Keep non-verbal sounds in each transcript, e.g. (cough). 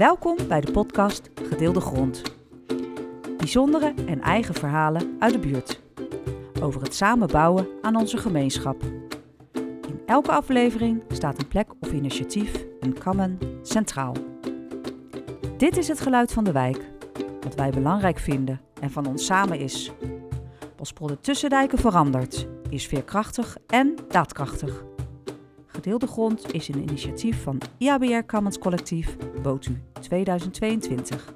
Welkom bij de podcast Gedeelde Grond. Bijzondere en eigen verhalen uit de buurt. Over het samen bouwen aan onze gemeenschap. In elke aflevering staat een plek of initiatief, een common, centraal. Dit is het geluid van de wijk, wat wij belangrijk vinden en van ons samen is. Bospolder Tussendijken verandert, is veerkrachtig en daadkrachtig. Gedeelde Grond is een initiatief van IABR Commons Collectief BOTU 2022.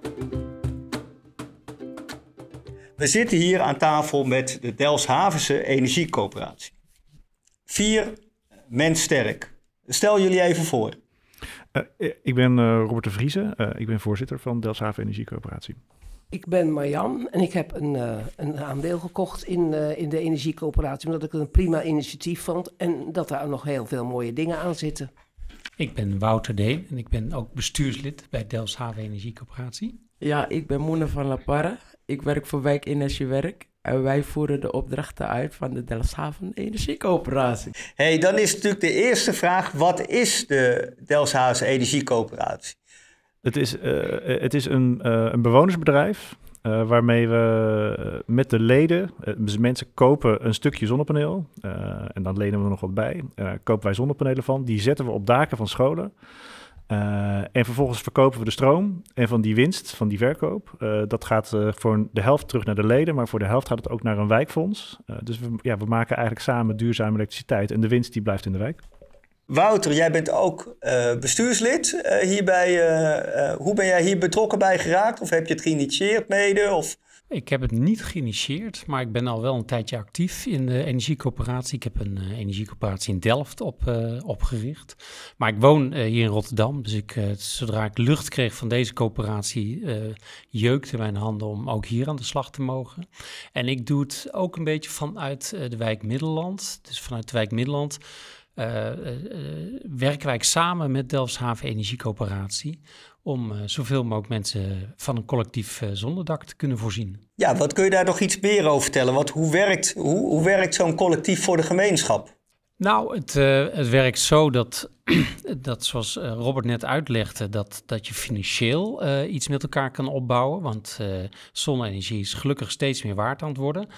We zitten hier aan tafel met de Delfshavense Energiecoöperatie. Vier mens sterk. Stel jullie even voor. Uh, ik ben uh, Robert de Vrieze. Uh, ik ben voorzitter van Delfshaven Energiecoöperatie. Ik ben Marjan en ik heb een, uh, een aandeel gekocht in, uh, in de energiecoöperatie, omdat ik het een prima initiatief vond en dat daar nog heel veel mooie dingen aan zitten. Ik ben Wouter Deen en ik ben ook bestuurslid bij Delfshaven Energiecoöperatie. Ja, ik ben Moene van La Parra. Ik werk voor Wijk Energiewerk en wij voeren de opdrachten uit van de Delfshaven Energiecoöperatie. hey, dan is natuurlijk de eerste vraag, wat is de Delfshavense Energiecoöperatie? Het is, uh, het is een, uh, een bewonersbedrijf uh, waarmee we met de leden, dus mensen kopen een stukje zonnepaneel en dan lenen we er nog wat bij. kopen wij zonnepanelen van, die zetten we op daken van scholen. En vervolgens verkopen we de stroom en van die winst, van die verkoop, dat gaat voor de helft terug naar de leden, maar voor de helft gaat het ook naar een wijkfonds. dus we, ja, we maken eigenlijk samen duurzame elektriciteit en de winst die blijft in de wijk. Wouter, jij bent ook uh, bestuurslid uh, hierbij. Uh, hoe ben jij hier betrokken bij geraakt? Of heb je het geïnitieerd mede? Of? Ik heb het niet geïnitieerd, maar ik ben al wel een tijdje actief in de energiecoöperatie. Ik heb een energiecoöperatie in Delft op, opgericht. Maar ik woon hier in Rotterdam, dus ik, zodra ik lucht kreeg van deze coöperatie, jeukte mijn handen om ook hier aan de slag te mogen. En ik doe het ook een beetje vanuit de wijk Middelland. Dus vanuit de wijk Middelland werken wij samen met Delfshaven Energiecoöperatie om uh, zoveel mogelijk mensen van een collectief zonnedak te kunnen voorzien. Ja, wat kun je daar nog iets meer over vertellen? Wat, hoe werkt, hoe, hoe werkt zo'n collectief voor de gemeenschap? Nou, het, het werkt zo dat, (clears throat) dat zoals Robert net uitlegde, dat, dat je financieel iets met elkaar kan opbouwen. Want zonne-energie is gelukkig steeds meer waard aan het worden.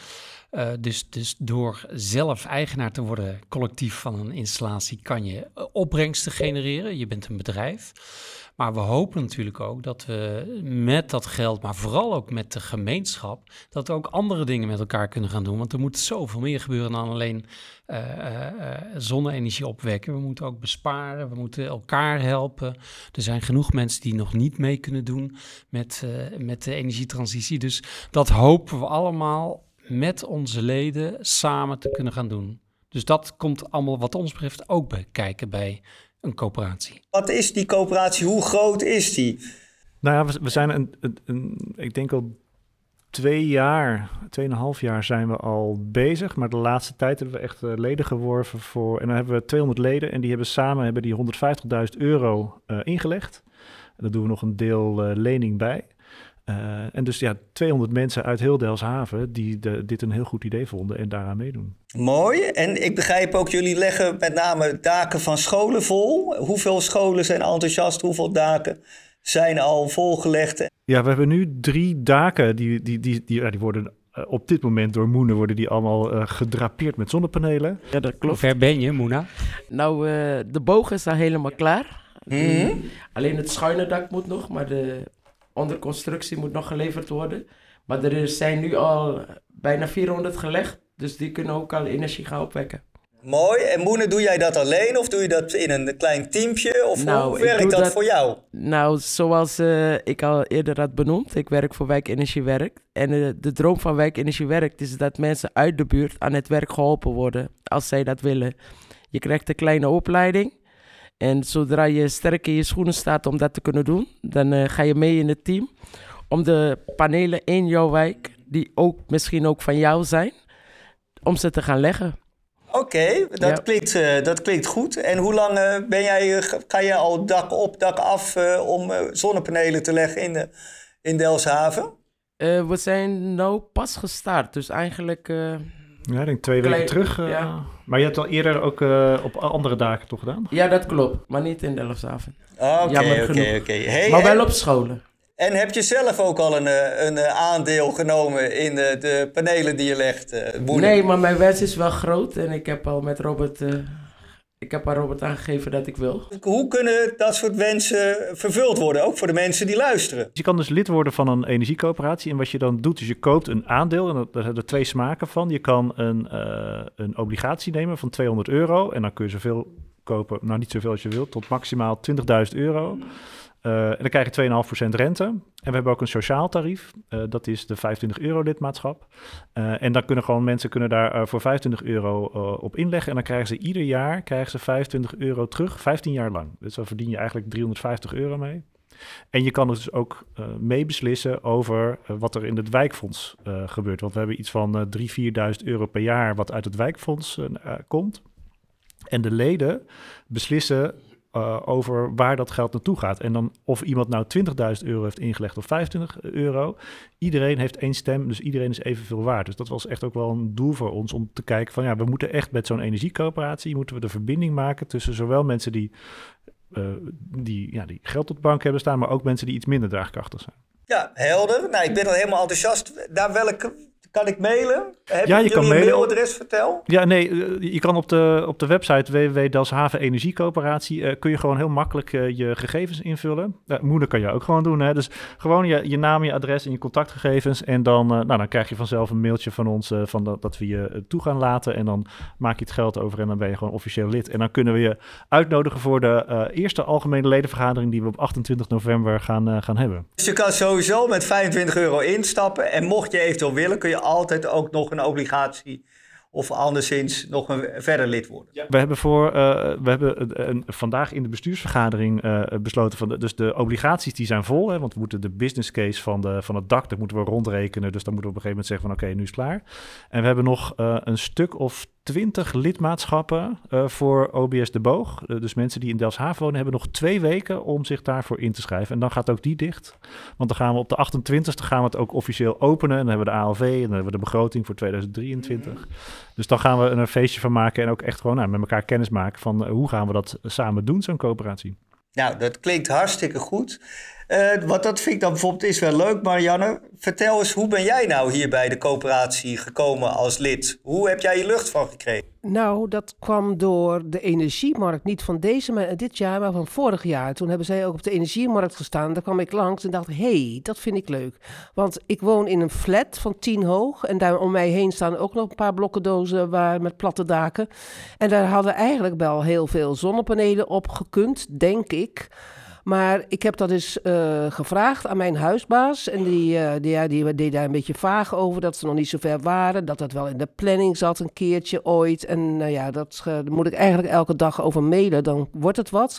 Uh, dus, dus door zelf eigenaar te worden collectief van een installatie kan je opbrengsten genereren. Je bent een bedrijf. Maar we hopen natuurlijk ook dat we met dat geld, maar vooral ook met de gemeenschap, dat we ook andere dingen met elkaar kunnen gaan doen. Want er moet zoveel meer gebeuren dan alleen uh, zonne-energie opwekken. We moeten ook besparen, we moeten elkaar helpen. Er zijn genoeg mensen die nog niet mee kunnen doen met, met de energietransitie. Dus dat hopen we allemaal met onze leden samen te kunnen gaan doen. Dus dat komt allemaal wat ons betreft ook bij kijken bij een coöperatie. Wat is die coöperatie? Hoe groot is die? Nou ja, we, we zijn een, een, een, ik denk al twee jaar, tweeënhalf jaar zijn we al bezig. Maar de laatste tijd hebben we echt uh, leden geworven voor. En dan hebben we 200 leden en die hebben samen hebben die 150.000 euro uh, ingelegd. En daar doen we nog een deel uh, lening bij. Uh, en dus ja, 200 mensen uit heel Delfshaven die de, dit een heel goed idee vonden en daaraan meedoen. Mooi. En ik begrijp ook, jullie leggen met name daken van scholen vol. Hoeveel scholen zijn enthousiast? Hoeveel daken zijn al volgelegd? Ja, we hebben nu drie daken. Die, die, die, die, ja, die worden uh, op dit moment door Moena worden die allemaal uh, gedrapeerd met zonnepanelen. Ja, dat klopt. Hoe ver ben je, Moena? Nou, de boog is al helemaal klaar. Mm -hmm. Alleen het schuine dak moet nog, maar de onder constructie moet nog geleverd worden. Maar er zijn nu al bijna 400 gelegd, dus die kunnen ook al energie gaan opwekken. Mooi. En Moene, doe jij dat alleen of doe je dat in een klein teampje? Of nou, hoe werkt dat, dat, voor jou? Nou, zoals uh, ik al eerder had benoemd, ik werk voor Wijk Energiewerk. En uh, de droom van Wijk Energiewerk is dat mensen uit de buurt aan het werk geholpen worden, als zij dat willen. Je krijgt een kleine opleiding. En zodra je sterk in je schoenen staat om dat te kunnen doen, dan uh, ga je mee in het team. Om de panelen in jouw wijk, die ook misschien ook van jou zijn, om ze te gaan leggen. Oké, okay, dat, ja. klinkt, uh, dat klinkt goed. En hoe lang uh, ben jij, ga je al dak op, dak af om zonnepanelen te leggen in, de, in Delfshaven? we zijn nou pas gestart, dus eigenlijk Ja, ik denk twee weken terug. eh, ja. Maar je hebt al eerder ook eh, op andere daken toch gedaan? Ja, dat klopt. Maar niet in. Oké, Jammer oké, oké. Hey, maar wel op scholen. En heb je zelf ook al een, eh, een aandeel genomen in de, de panelen die je legt, eh moeder? Nee, maar mijn wens is wel groot. En ik heb al met Robert... ik heb aan Robert aangegeven dat ik wil. Hoe kunnen dat soort wensen vervuld worden, ook voor de mensen die luisteren? Je kan dus lid worden van een energiecoöperatie. En wat je dan doet, is je koopt een aandeel. En dat, daar hebben er twee smaken van. Je kan een, eh, een obligatie nemen van 200 euro. En dan kun je zoveel kopen, nou niet zoveel als je wilt, tot maximaal 20.000 euro. Eh, en dan krijg je 2,5% rente. En we hebben ook een sociaal tarief. Eh, dat is de 25 euro lidmaatschap. Eh, en dan kunnen gewoon mensen kunnen daar voor 25 euro op inleggen. En dan krijgen ze ieder jaar krijgen ze 25 euro terug, 15 jaar lang. Dus dan verdien je eigenlijk 350 euro mee. En je kan dus ook meebeslissen over wat er in het wijkfonds gebeurt. Want we hebben iets van eh 3.000, 4.000 euro per jaar wat uit het wijkfonds komt. En de leden beslissen eh, over waar dat geld naartoe gaat. En dan of iemand nou 20.000 euro heeft ingelegd of 25 euro. Iedereen heeft één stem, dus iedereen is evenveel waard. Dus dat was echt ook wel een doel voor ons om te kijken van ja, we moeten echt met zo'n energiecoöperatie, moeten we de verbinding maken tussen zowel mensen die, eh, die, ja, die geld op de bank hebben staan, maar ook mensen die iets minder draagkrachtig zijn. Ja, helder. Nou, ik ben al helemaal enthousiast. Naar welke kan ik mailen? Heb Ja, je kan mailen. mailadres, vertel. Ja, nee, eh, je kan op de, op de website www.delshaven Energiecoöperatie eh, kun je gewoon heel makkelijk eh, je gegevens invullen. Uh, moeder kan je ook gewoon doen. Hè? Dus gewoon je, je naam, je adres en je contactgegevens. En dan, nou, dan krijg je vanzelf een mailtje van ons van dat, dat we je toe gaan laten. En dan maak je het geld over en dan ben je gewoon officieel lid. En dan kunnen we je uitnodigen voor de eerste algemene ledenvergadering die we op 28 november gaan, gaan hebben. Dus je kan sowieso met 25 euro instappen. En mocht je eventueel willen, kun je altijd ook nog een obligatie of anderszins nog een verder lid worden. We hebben, voor, eh, we hebben vandaag in de bestuursvergadering eh, besloten van de, dus de obligaties die zijn vol, hè, want we moeten de business case van, de, van het dak, dat moeten we rondrekenen, dus dan moeten we op een gegeven moment zeggen van oké, nu is het klaar. En we hebben nog eh, een stuk of twintig lidmaatschappen eh, voor OBS de Boog. Eh, dus mensen die in Delfshaven wonen hebben nog twee weken om zich daarvoor in te schrijven. En dan gaat ook die dicht, want dan gaan we op de 28e gaan we het ook officieel openen. En dan hebben we de ALV en dan hebben we de begroting voor 2023. Dus dan gaan we er een feestje van maken en ook echt gewoon nou, met elkaar kennis maken van eh, hoe gaan we dat samen doen, zo'n coöperatie. Nou, dat klinkt hartstikke goed. Eh, wat dat vind ik dan bijvoorbeeld is wel leuk, Marianne. Vertel eens, hoe ben jij nou hier bij de coöperatie gekomen als lid? Hoe heb jij je lucht van gekregen? Nou, dat kwam door de energiemarkt. Niet van deze, maar dit jaar, maar van vorig jaar. Toen hebben zij ook op de energiemarkt gestaan. Daar kwam ik langs en dacht, hé, hey, dat vind ik leuk. Want ik woon in een flat van tien hoog. En daar om mij heen staan ook nog een paar blokkendozen waar, met platte daken. En daar hadden eigenlijk wel heel veel zonnepanelen op gekund, denk ik. Maar ik heb dat eens eh, gevraagd aan mijn huisbaas. En die, eh, die, ja, die deed daar een beetje vaag over dat ze nog niet zo ver waren. Dat dat wel in de planning zat een keertje ooit. En nou ja, dat moet ik eigenlijk elke dag over mailen. Dan wordt het wat.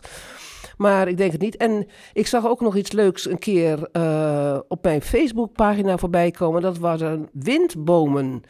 Maar ik denk het niet. En ik zag ook nog iets leuks een keer eh, op mijn Facebookpagina voorbij komen. Dat waren windbomen.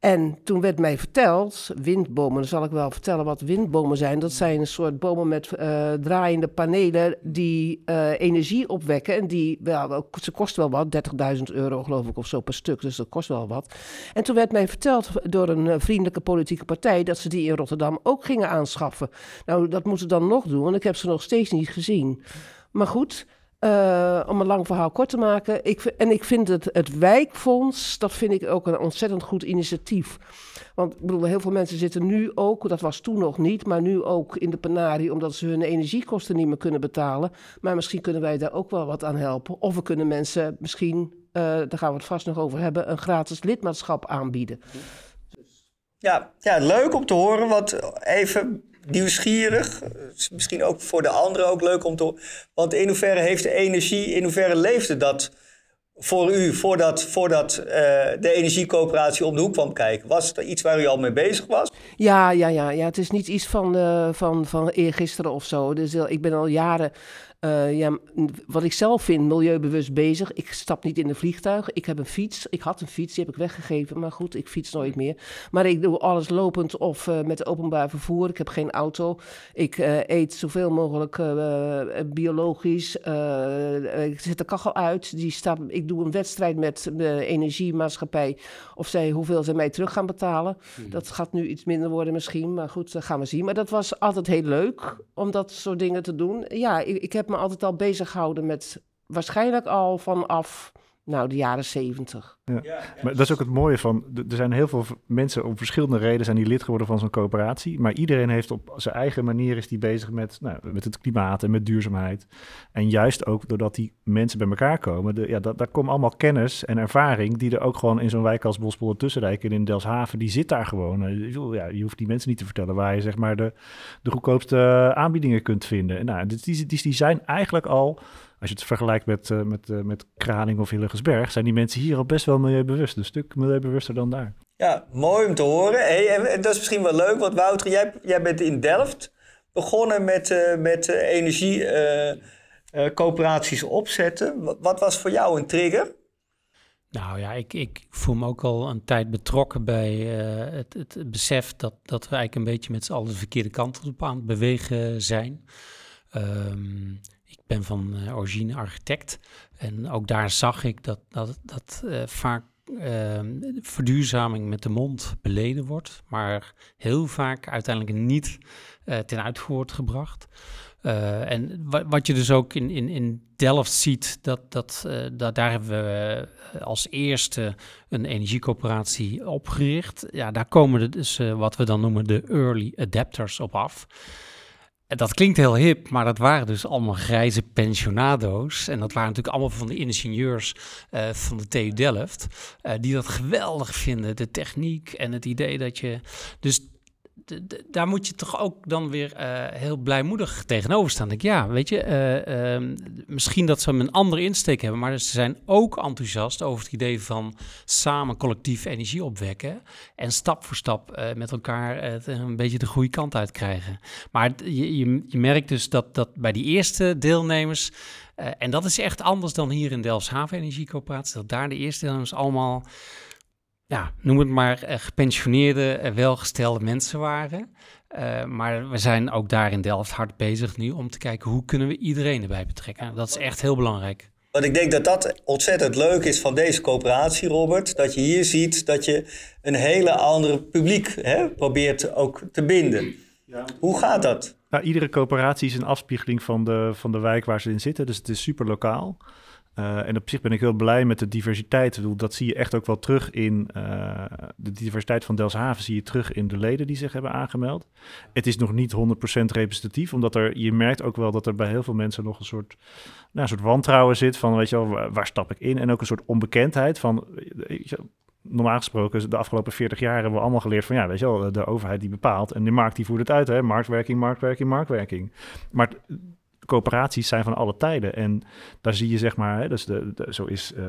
En toen werd mij verteld, windbomen, dan zal ik wel vertellen wat windbomen zijn. Dat zijn een soort bomen met eh, draaiende panelen die eh, energie opwekken. En die, wel, ze kosten wel wat, 30.000 euro geloof ik of zo per stuk, dus dat kost wel wat. En toen werd mij verteld door een eh, vriendelijke politieke partij dat ze die in Rotterdam ook gingen aanschaffen. Nou, dat moeten ze dan nog doen, want ik heb ze nog steeds niet gezien. Maar goed, eh, om een lang verhaal kort te maken. Ik, en ik vind het, het wijkfonds, dat vind ik ook een ontzettend goed initiatief. Want ik bedoel, heel veel mensen zitten nu ook, dat was toen nog niet, maar nu ook in de penarie omdat ze hun energiekosten niet meer kunnen betalen. Maar misschien kunnen wij daar ook wel wat aan helpen. Of we kunnen mensen misschien, eh, daar gaan we het vast nog over hebben, een gratis lidmaatschap aanbieden. Ja, ja, leuk om te horen. Want even nieuwsgierig. Is Misschien ook voor de anderen ook leuk om te. Want in hoeverre heeft de energie, in hoeverre leefde dat voor u voordat, voordat eh, de energiecoöperatie om de hoek kwam kijken? Was het iets waar u al mee bezig was? Ja, ja, ja, ja. Het is niet iets van, eh van, van eergisteren of zo. Dus eh, ik ben al jaren Eh, ja, wat ik zelf vind, milieubewust bezig. Ik stap niet in een vliegtuig. Ik heb een fiets. Ik had een fiets, die heb ik weggegeven. Maar goed, ik fiets nooit meer. Maar ik doe alles lopend of eh, met openbaar vervoer. Ik heb geen auto. Ik eh, eet zoveel mogelijk biologisch. Ik zet de kachel uit. Die staat, ik doe een wedstrijd met de energiemaatschappij. Of zij, hoeveel ze mij terug gaan betalen. Dat gaat nu iets minder worden misschien. Maar goed, dat gaan we zien. Maar dat was altijd heel leuk om dat soort dingen te doen. Ja, ik, ik heb me altijd al bezig gehouden met waarschijnlijk al vanaf nou, de jaren zeventig. Maar dat is ook het mooie van, er zijn heel veel mensen om verschillende redenen zijn die lid geworden van zo'n coöperatie. Maar iedereen heeft op zijn eigen manier is die bezig met, nou, met het klimaat en met duurzaamheid. En juist ook doordat die mensen bij elkaar komen, de, ja, dat, daar komt allemaal kennis en ervaring die er ook gewoon in zo'n wijk als Bospolder Tussenrijk en in Delfshaven, die zit daar gewoon. Eh, Ja, je hoeft die mensen niet te vertellen waar je zeg maar de, de goedkoopste aanbiedingen kunt vinden. En nou, dus die, die, die zijn eigenlijk al als je het vergelijkt met, eh, met, eh, met Kraning of Hillegersberg, zijn die mensen hier al best wel milieubewust. Een stuk milieubewuster dan daar. Ja, mooi om te horen. Hey, en, en dat is misschien wel leuk, want Wouter, jij, jij bent in Delft begonnen met, eh met energiecoöperaties opzetten. Wat, wat was voor jou een trigger? Nou ja, ik, ik voel me ook al een tijd betrokken bij eh, het, het, besef dat, dat we eigenlijk een beetje met z'n allen de verkeerde kant op aan het bewegen zijn. Ehm, ik ben van eh, origine architect en ook daar zag ik dat, dat, dat eh, vaak ehm, verduurzaming met de mond beleden wordt, maar heel vaak uiteindelijk niet eh, ten uitvoer wordt gebracht. En wa wat je dus ook in, in, in Delft ziet, dat, dat, dat daar hebben we als eerste een energiecoöperatie opgericht. Ja, daar komen de, dus wat we dan noemen de early adapters op af. Dat klinkt heel hip, maar dat waren dus allemaal grijze pensionado's. En dat waren natuurlijk allemaal van de ingenieurs uh, van de TU Delft. Uh, die dat geweldig vinden, de techniek en het idee dat je... Dus daar moet je toch ook dan weer uh, heel blijmoedig tegenover staan. Ik, ja, weet je, uh, uh, misschien dat ze een andere insteek hebben, maar ze zijn ook enthousiast over het idee van samen collectief energie opwekken en stap voor stap eh, met elkaar een beetje de goede kant uit krijgen. Maar je, je, je merkt dus dat, dat bij die eerste deelnemers, eh, en dat is echt anders dan hier in Delfshaven Energiecoöperatie, dat daar de eerste deelnemers allemaal ja, noem het maar, uh, gepensioneerde, uh, welgestelde mensen waren. Uh, maar we zijn ook daar in Delft hard bezig nu om te kijken hoe kunnen we iedereen erbij betrekken. Dat is echt heel belangrijk. Want ik denk dat dat ontzettend leuk is van deze coöperatie, Robert. Dat je hier ziet dat je een hele andere publiek hè, probeert ook te binden. Ja. Hoe gaat dat? Nou, iedere coöperatie is een afspiegeling van de, van de wijk waar ze in zitten. Dus het is super lokaal. Uh, en op zich ben ik heel blij met de diversiteit. Ik bedoel, dat zie je echt ook wel terug in uh, de diversiteit van Delfshaven. Zie je terug in de leden die zich hebben aangemeld. Het is nog niet 100% representatief, omdat er, je merkt ook wel dat er bij heel veel mensen nog een soort, nou, een soort wantrouwen zit van, weet je wel, waar, waar stap ik in? En ook een soort onbekendheid van, je, normaal gesproken, de afgelopen 40 jaar hebben we allemaal geleerd van, ja, weet je wel, de overheid die bepaalt en de markt die voert het uit, hè? marktwerking, marktwerking, marktwerking. Maar coöperaties zijn van alle tijden. En daar zie je zeg maar, hè, dus de, zo is uh,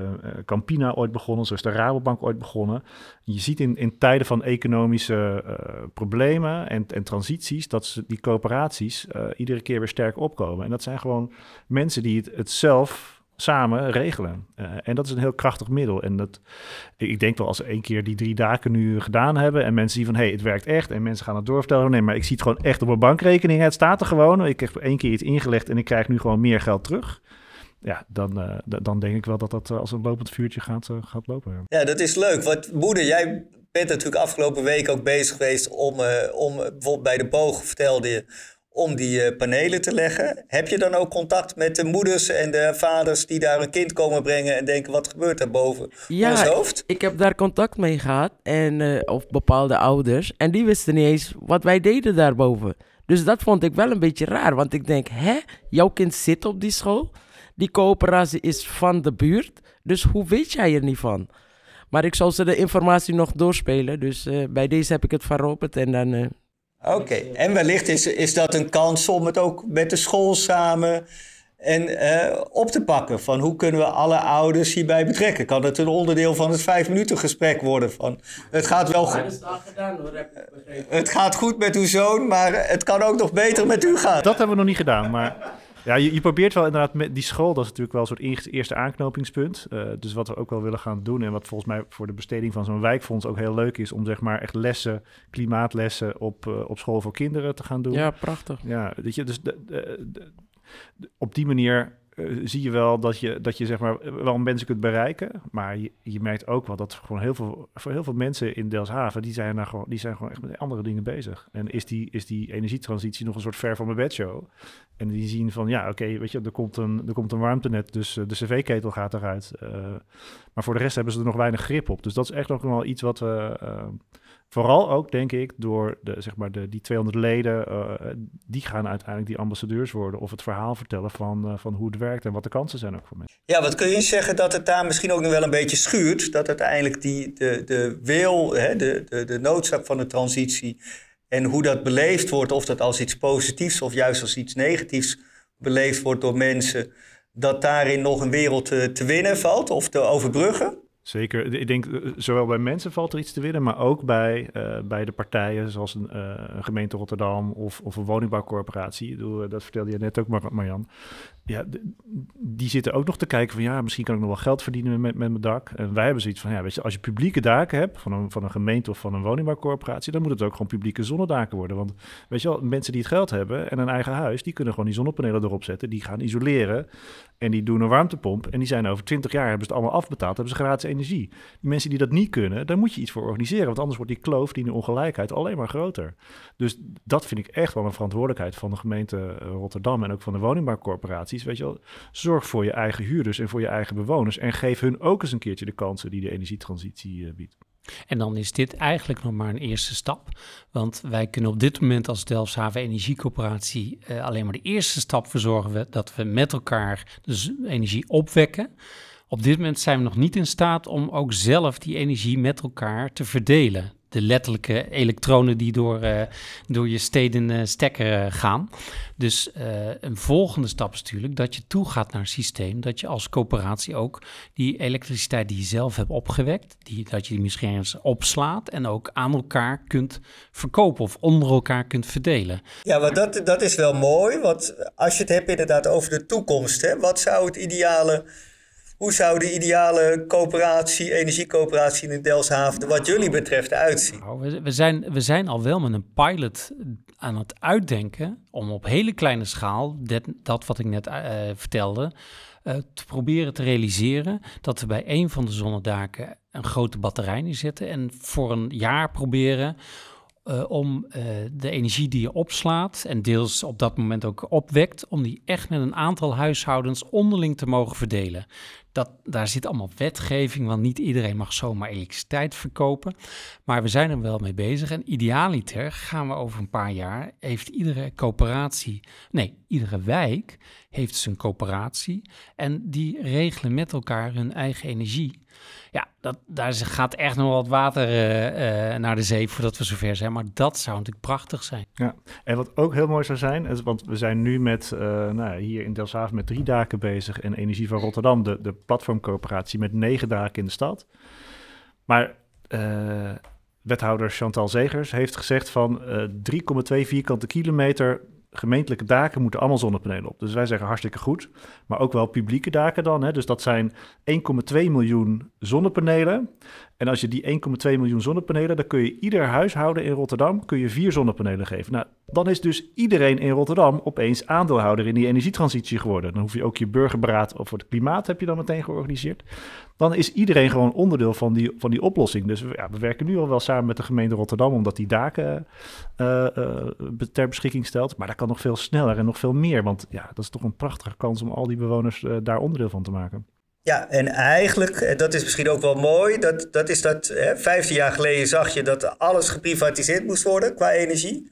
Campina ooit begonnen, zo is de Rabobank ooit begonnen. Je ziet in, in tijden van economische uh, problemen en, en transities, dat ze, die coöperaties iedere keer weer sterk opkomen. En dat zijn gewoon mensen die het, het zelf samen regelen. Uh, en dat is een heel krachtig middel. En dat, ik denk wel als ze één keer die drie dagen nu gedaan hebben... en mensen zien van, hé, hey, het werkt echt... en mensen gaan het doorvertellen... nee, maar ik zie het gewoon echt op mijn bankrekening. Het staat er gewoon. Ik heb één keer iets ingelegd... en ik krijg nu gewoon meer geld terug. Ja, dan, uh, dan denk ik wel dat dat als een lopend vuurtje gaat, gaat lopen. Ja, dat is leuk. Want moeder, jij bent natuurlijk afgelopen week ook bezig geweest... om, om bijvoorbeeld bij de boog vertelde je om die uh, panelen te leggen. Heb je dan ook contact met de moeders en de vaders die daar een kind komen brengen en denken wat gebeurt daar boven ja, ons hoofd? Ik heb daar contact mee gehad en uh, of bepaalde ouders en die wisten niet eens wat wij deden daarboven. Dus dat vond ik wel een beetje raar, want ik denk, hè, jouw kind zit op die school, die coöperatie is van de buurt, dus hoe weet jij er niet van? Maar ik zal ze de informatie nog doorspelen, dus uh, bij deze heb ik het van Robert en dan Oké, okay. en wellicht is, is dat een kans om het ook met de school samen en, uh, op te pakken. Van hoe kunnen we alle ouders hierbij betrekken? Kan het een onderdeel van het vijf minuten gesprek worden? Van, het gaat wel goed. gedaan hoor, heb ik begrepen. Het gaat goed met uw zoon, maar het kan ook nog beter met u gaan. Dat hebben we nog niet gedaan, maar... Ja, je, je probeert wel inderdaad met die school, dat is natuurlijk wel een soort eerste aanknopingspunt. Uh, dus wat we ook wel willen gaan doen en wat volgens mij voor de besteding van zo'n wijkfonds ook heel leuk is, om zeg maar echt lessen, klimaatlessen op, uh, op school voor kinderen te gaan doen. Ja, prachtig. Ja, weet je, dus de, de, de, op die manier uh, zie je wel dat je, dat je zeg maar wel mensen kunt bereiken. Maar je, merkt ook wel dat gewoon heel veel, voor heel veel mensen in Delfshaven, die zijn, daar gewoon, die zijn gewoon echt met andere dingen bezig. En is die, is die energietransitie nog een soort ver van mijn bedshow? En die zien van, ja, oké, weet je, er komt een, er komt een warmtenet, dus uh, de cv-ketel gaat eruit. Uh, maar voor de rest hebben ze er nog weinig grip op. Dus dat is echt nog wel iets wat we... Vooral ook, denk ik, door de, zeg maar de, die 200 leden, uh, die gaan uiteindelijk die ambassadeurs worden of het verhaal vertellen van, uh, van hoe het werkt en wat de kansen zijn ook voor mensen. Ja, wat kun je zeggen dat het daar misschien ook nog wel een beetje schuurt? Dat uiteindelijk die, de, de wil, hè, de, de, de noodzaak van de transitie en hoe dat beleefd wordt, of dat als iets positiefs of juist als iets negatiefs beleefd wordt door mensen, dat daarin nog een wereld te winnen valt of te overbruggen? Zeker. Ik denk, eh, zowel bij mensen valt er iets te winnen, maar ook bij, uh, bij de partijen zoals een, uh, een, gemeente Rotterdam of, of een woningbouwcorporatie. Dat vertelde je net ook, Mar Marjan. Ja, die zitten ook nog te kijken van ja, misschien kan ik nog wel geld verdienen met, met mijn dak. En wij hebben zoiets van ja, weet je, als je publieke daken hebt van een, van een gemeente of van een woningbouwcorporatie, dan moet het ook gewoon publieke zonnedaken worden. Want weet je wel, mensen die het geld hebben en een eigen huis, die kunnen gewoon die zonnepanelen erop zetten, die gaan isoleren en die doen een warmtepomp en die zijn over 20 jaar hebben ze het allemaal afbetaald, hebben ze gratis energie. Die mensen die dat niet kunnen, daar moet je iets voor organiseren, want anders wordt die kloof, die ongelijkheid alleen maar groter. Dus dat vind ik echt wel een verantwoordelijkheid van de gemeente Rotterdam en ook van de woningbouwcorporaties. Weet je wel, zorg voor je eigen huurders en voor je eigen bewoners en geef hun ook eens een keertje de kansen die de energietransitie uh, biedt. En dan is dit eigenlijk nog maar een eerste stap. Want wij kunnen op dit moment als Delfshaven Energiecoöperatie uh, alleen maar de eerste stap verzorgen dat we met elkaar energie opwekken. Op dit moment zijn we nog niet in staat om ook zelf die energie met elkaar te verdelen. De letterlijke elektronen die door, uh, door je steden uh, stekker uh, gaan. Dus een volgende stap is natuurlijk dat je toegaat naar een systeem dat je als coöperatie ook die elektriciteit die je zelf hebt opgewekt, die, dat je die misschien eens opslaat en ook aan elkaar kunt verkopen of onder elkaar kunt verdelen. Ja, maar dat, dat is wel mooi, want als je het hebt inderdaad over de toekomst, hè, wat zou het ideale hoe zou de ideale coöperatie, energiecoöperatie in Delfshaven, wat jullie betreft, uitzien? Nou, we, zijn, we zijn al wel met een pilot aan het uitdenken om op hele kleine schaal, dat, wat ik net uh, vertelde, uh, te proberen te realiseren. Dat we bij een van de zonnedaken een grote batterij neerzetten en voor een jaar proberen uh, om de energie die je opslaat en deels op dat moment ook opwekt, om die echt met een aantal huishoudens onderling te mogen verdelen. Dat, daar zit allemaal wetgeving, want niet iedereen mag zomaar elektriciteit verkopen. Maar we zijn er wel mee bezig. En idealiter gaan we over een paar jaar, heeft iedere coöperatie, nee, iedere wijk heeft zijn coöperatie. En die regelen met elkaar hun eigen energie. Ja, dat, daar gaat echt nog wat water uh, uh, naar de zee voordat we zover zijn. Maar dat zou natuurlijk prachtig zijn. Ja, en wat ook heel mooi zou zijn, is, want we zijn nu met, uh, nou, hier in Delfshaven met drie daken bezig. En Energie van Rotterdam, de, de platformcoöperatie, met negen daken in de stad. Maar wethouder Chantal Zegers heeft gezegd van 3,2 vierkante kilometer gemeentelijke daken moeten allemaal zonnepanelen op. Dus wij zeggen hartstikke goed. Maar ook wel publieke daken dan. Hè? Dus dat zijn 1,2 miljoen zonnepanelen. En als je die 1,2 miljoen zonnepanelen, dan kun je ieder huishouden in Rotterdam kun je vier zonnepanelen geven. Nou, dan is dus iedereen in Rotterdam opeens aandeelhouder in die energietransitie geworden. Dan hoef je ook je burgerberaad voor het klimaat heb je dan meteen georganiseerd. Dan is iedereen gewoon onderdeel van die, van die oplossing. Dus ja, we werken nu al wel samen met de gemeente Rotterdam, omdat die daken uh, uh, ter beschikking stelt. Maar dat kan nog veel sneller en nog veel meer. Want ja, dat is toch een prachtige kans om al die bewoners uh, daar onderdeel van te maken. Ja, en eigenlijk, dat is misschien ook wel mooi, dat, dat is dat, hè, 15 jaar geleden zag je dat alles geprivatiseerd moest worden qua energie.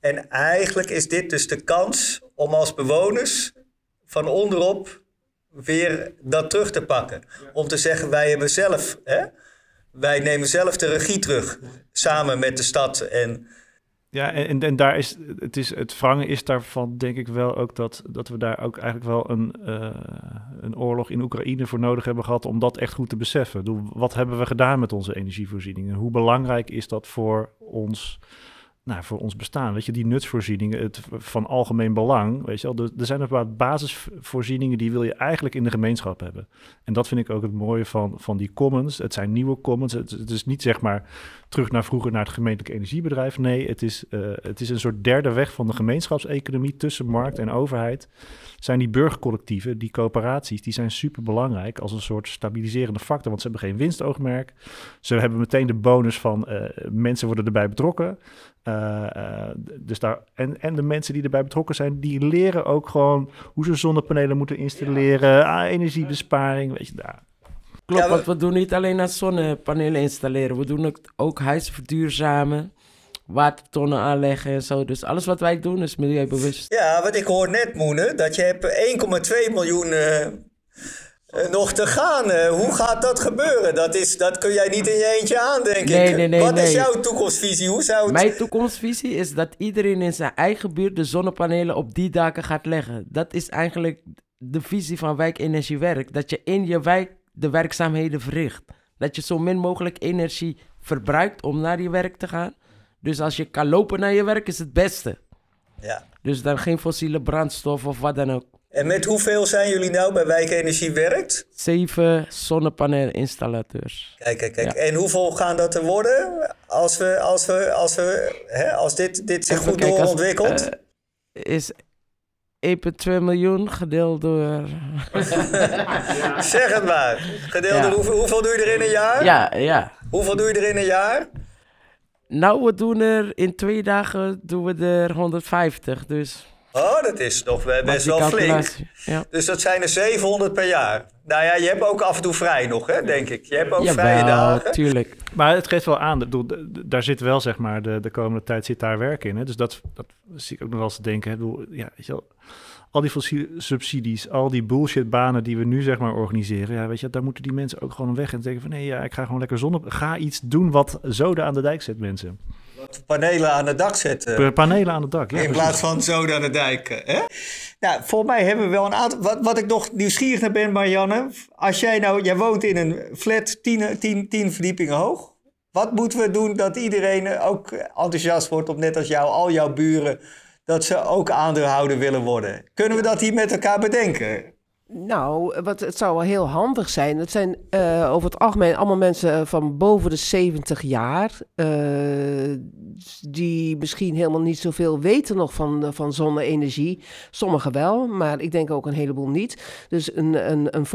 En eigenlijk is dit dus de kans om als bewoners van onderop weer dat terug te pakken. Om te zeggen, wij hebben zelf, hè, wij nemen zelf de regie terug, samen met de stad en ja, en, en daar is het, is het vangen is daarvan denk ik wel ook dat, dat we daar ook eigenlijk wel een, uh, een oorlog in Oekraïne voor nodig hebben gehad om dat echt goed te beseffen. Wat hebben we gedaan met onze energievoorzieningen? Hoe belangrijk is dat voor ons nou, voor ons bestaan. Weet je, die nutsvoorzieningen het, van algemeen belang. Weet je wel, er, zijn een paar basisvoorzieningen die wil je eigenlijk in de gemeenschap hebben. En dat vind ik ook het mooie van, van die commons. Het zijn nieuwe commons. Het, is niet zeg maar terug naar vroeger naar het gemeentelijk energiebedrijf. Nee, het is, uh, het is een soort derde weg van de gemeenschapseconomie tussen markt en overheid. Zijn die burgercollectieven, die coöperaties, die zijn super belangrijk als een soort stabiliserende factor. Want ze hebben geen winstoogmerk. Ze hebben meteen de bonus van uh, mensen worden erbij betrokken. Uh, uh, dus daar, en, en de mensen die erbij betrokken zijn, die leren ook gewoon hoe ze zonnepanelen moeten installeren, ja. ah, energiebesparing, weet je, daar. Klopt, ja, we... want we doen niet alleen aan zonnepanelen installeren, we doen ook, ook huizen verduurzamen, watertonnen aanleggen en zo. Dus alles wat wij doen is milieubewust. Ja, wat ik hoor net, Moene, dat je hebt 1,2 miljoen uh, nog te gaan. Uh, hoe gaat dat gebeuren? Dat, is, dat kun jij niet in je eentje aan, denk nee, ik. Nee, nee, Wat is jouw toekomstvisie? Hoe zou het... Mijn toekomstvisie is dat iedereen in zijn eigen buurt de zonnepanelen op die daken gaat leggen. Dat is eigenlijk de visie van wijkenergiewerk. Dat je in je wijk de werkzaamheden verricht. Dat je zo min mogelijk energie verbruikt om naar je werk te gaan. Dus als je kan lopen naar je werk is het beste. Ja. Dus dan geen fossiele brandstof of wat dan ook. En met hoeveel zijn jullie nou bij Wijkenergie werkt? Zeven zonnepaneelinstallateurs. Kijk, kijk, kijk. Ja. En hoeveel gaan dat er worden als, we, als, we, als, we, hè, als dit, dit zich Even goed kijken, als- doorontwikkelt? eh, is 1,2 miljoen gedeeld door... (laughs) zeg het maar. Gedeeld door Ja. hoeveel, hoeveel doe je er in een jaar? ja, ja. Hoeveel doe je er in een jaar? Nou, we doen er in twee dagen doen we er 150. Dus Oh, dat is nog wel- maak best wel flink. Ja. Dus dat zijn er 700 per jaar. Nou ja, je hebt ook af en toe vrij nog, hè, denk ik. Je hebt ook vrije Jawel, dagen. tuurlijk. Maar het geeft wel aan, ik bedoel, daar zit wel zeg maar, de, de komende tijd zit daar werk in. Hè? Dus dat, dat zie ik ook nog wel eens te denken. Hè? Ik bedoel, ja, weet je wel, al die fossiele subsidies, al die bullshitbanen die we nu zeg maar organiseren. Ja, weet je, daar moeten die mensen ook gewoon weg en denken van nee, ja, ik ga gewoon lekker zonne. Ga iets doen wat zoden aan de dijk zet, mensen. Panelen aan het dak zetten. Pa- Panelen aan het dak. Ja, in plaats van zo naar de dijk. Hè? Nou, volgens mij hebben we wel een aantal. Wat, wat ik nog nieuwsgierig naar ben, Marianne. Als jij nou, jij woont in een flat 10 tien, tien verdiepingen hoog. Wat moeten we doen dat iedereen eh, ook enthousiast wordt op net als jou, al jouw buren, dat ze ook aandeelhouder willen worden? Kunnen we dat hier met elkaar bedenken? Nou, wat, het zou wel heel handig zijn. Het zijn eh, over het algemeen allemaal mensen van boven de 70 jaar. eh, die misschien helemaal niet zoveel weten nog van, van zonne-energie. Sommigen wel, maar ik denk ook een heleboel niet. Dus een, een, een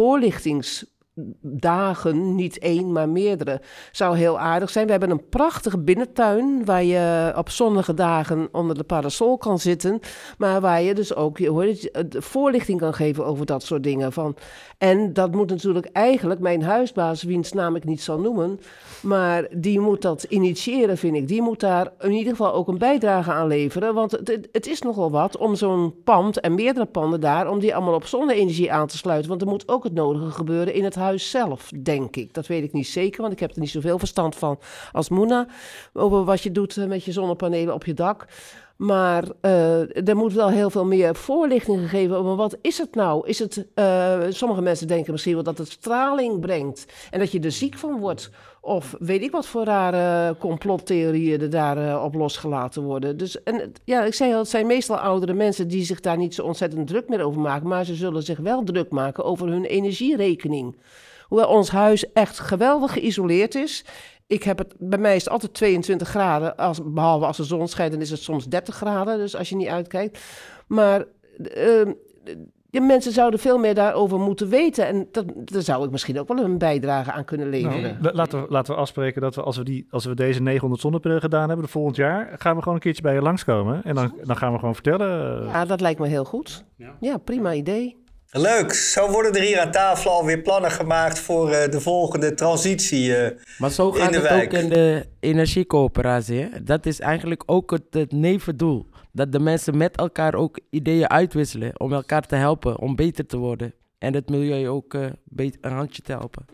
voorlichtingsdagen, niet één, maar meerdere, zou heel aardig zijn. We hebben een prachtige binnentuin waar je op zonnige dagen onder de parasol kan zitten. Maar waar je dus ook je, de voorlichting kan geven over dat soort dingen. Van. En dat moet natuurlijk eigenlijk mijn huisbaas, wiens naam ik niet zal noemen, maar die moet dat initiëren, vind ik. Die moet daar in ieder geval ook een bijdrage aan leveren. Want het- het is nogal wat om zo'n pand en meerdere panden daar, om die allemaal op zonne-energie aan te sluiten. Want er moet ook het nodige gebeuren in het huis zelf, denk ik. Dat weet ik niet zeker, want ik heb er niet zoveel verstand van als Moena. Over wat je doet eh, met je zonnepanelen op je dak. Maar eh, er moet wel heel veel meer voorlichting gegeven over wat is het nou? Is het, eh, sommige mensen denken misschien wel dat het straling brengt en dat je er ziek van wordt. Of weet ik wat voor rare complottheorieën er daar eh, op losgelaten worden. Dus en, ja, ik zei al, het zijn meestal oudere mensen die zich daar niet zo ontzettend druk meer over maken. Maar ze zullen zich wel druk maken over hun energierekening. Hoewel ons huis echt geweldig geïsoleerd is. Ik heb het, bij mij is het altijd 22 graden, als, behalve als de zon schijnt, dan is het soms 30 graden, dus als je niet uitkijkt. Maar eh, de mensen zouden veel meer daarover moeten weten. En dat, daar zou ik misschien ook wel een bijdrage aan kunnen leveren. Nou, la- laten, we, laten we afspreken dat we als, we die, als we deze 900 zonnepanelen gedaan hebben, de volgend jaar, gaan we gewoon een keertje bij je langskomen. En dan, dan gaan we gewoon vertellen. Ja, dat lijkt me heel goed. Ja. Ja, prima idee. Leuk. Zo worden er hier aan tafel alweer plannen gemaakt voor eh, de volgende transitie. eh. Maar zo In gaat de het wijk. ook in de energiecoöperatie. Hè? Dat is eigenlijk ook het, het nevendoel. Dat de mensen met elkaar ook ideeën uitwisselen om elkaar te helpen om beter te worden. En het milieu ook eh, een handje te helpen.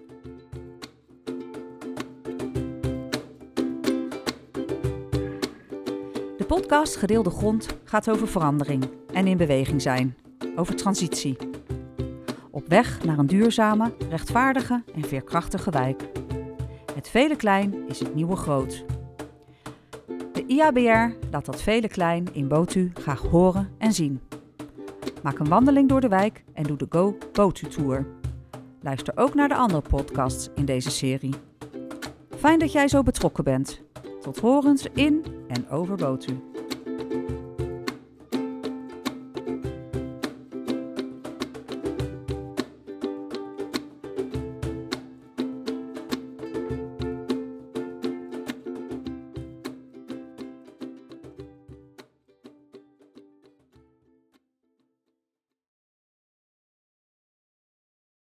De podcast Gedeelde Grond gaat over verandering en in beweging zijn, over transitie. Op weg naar een duurzame, rechtvaardige en veerkrachtige wijk. Het vele klein is het nieuwe groot. IABR laat dat vele klein in Botu graag horen en zien. Maak een wandeling door de wijk en doe de Go Botu Tour. Luister ook naar de andere podcasts in deze serie. Fijn dat jij zo betrokken bent. Tot horens in en over Botu.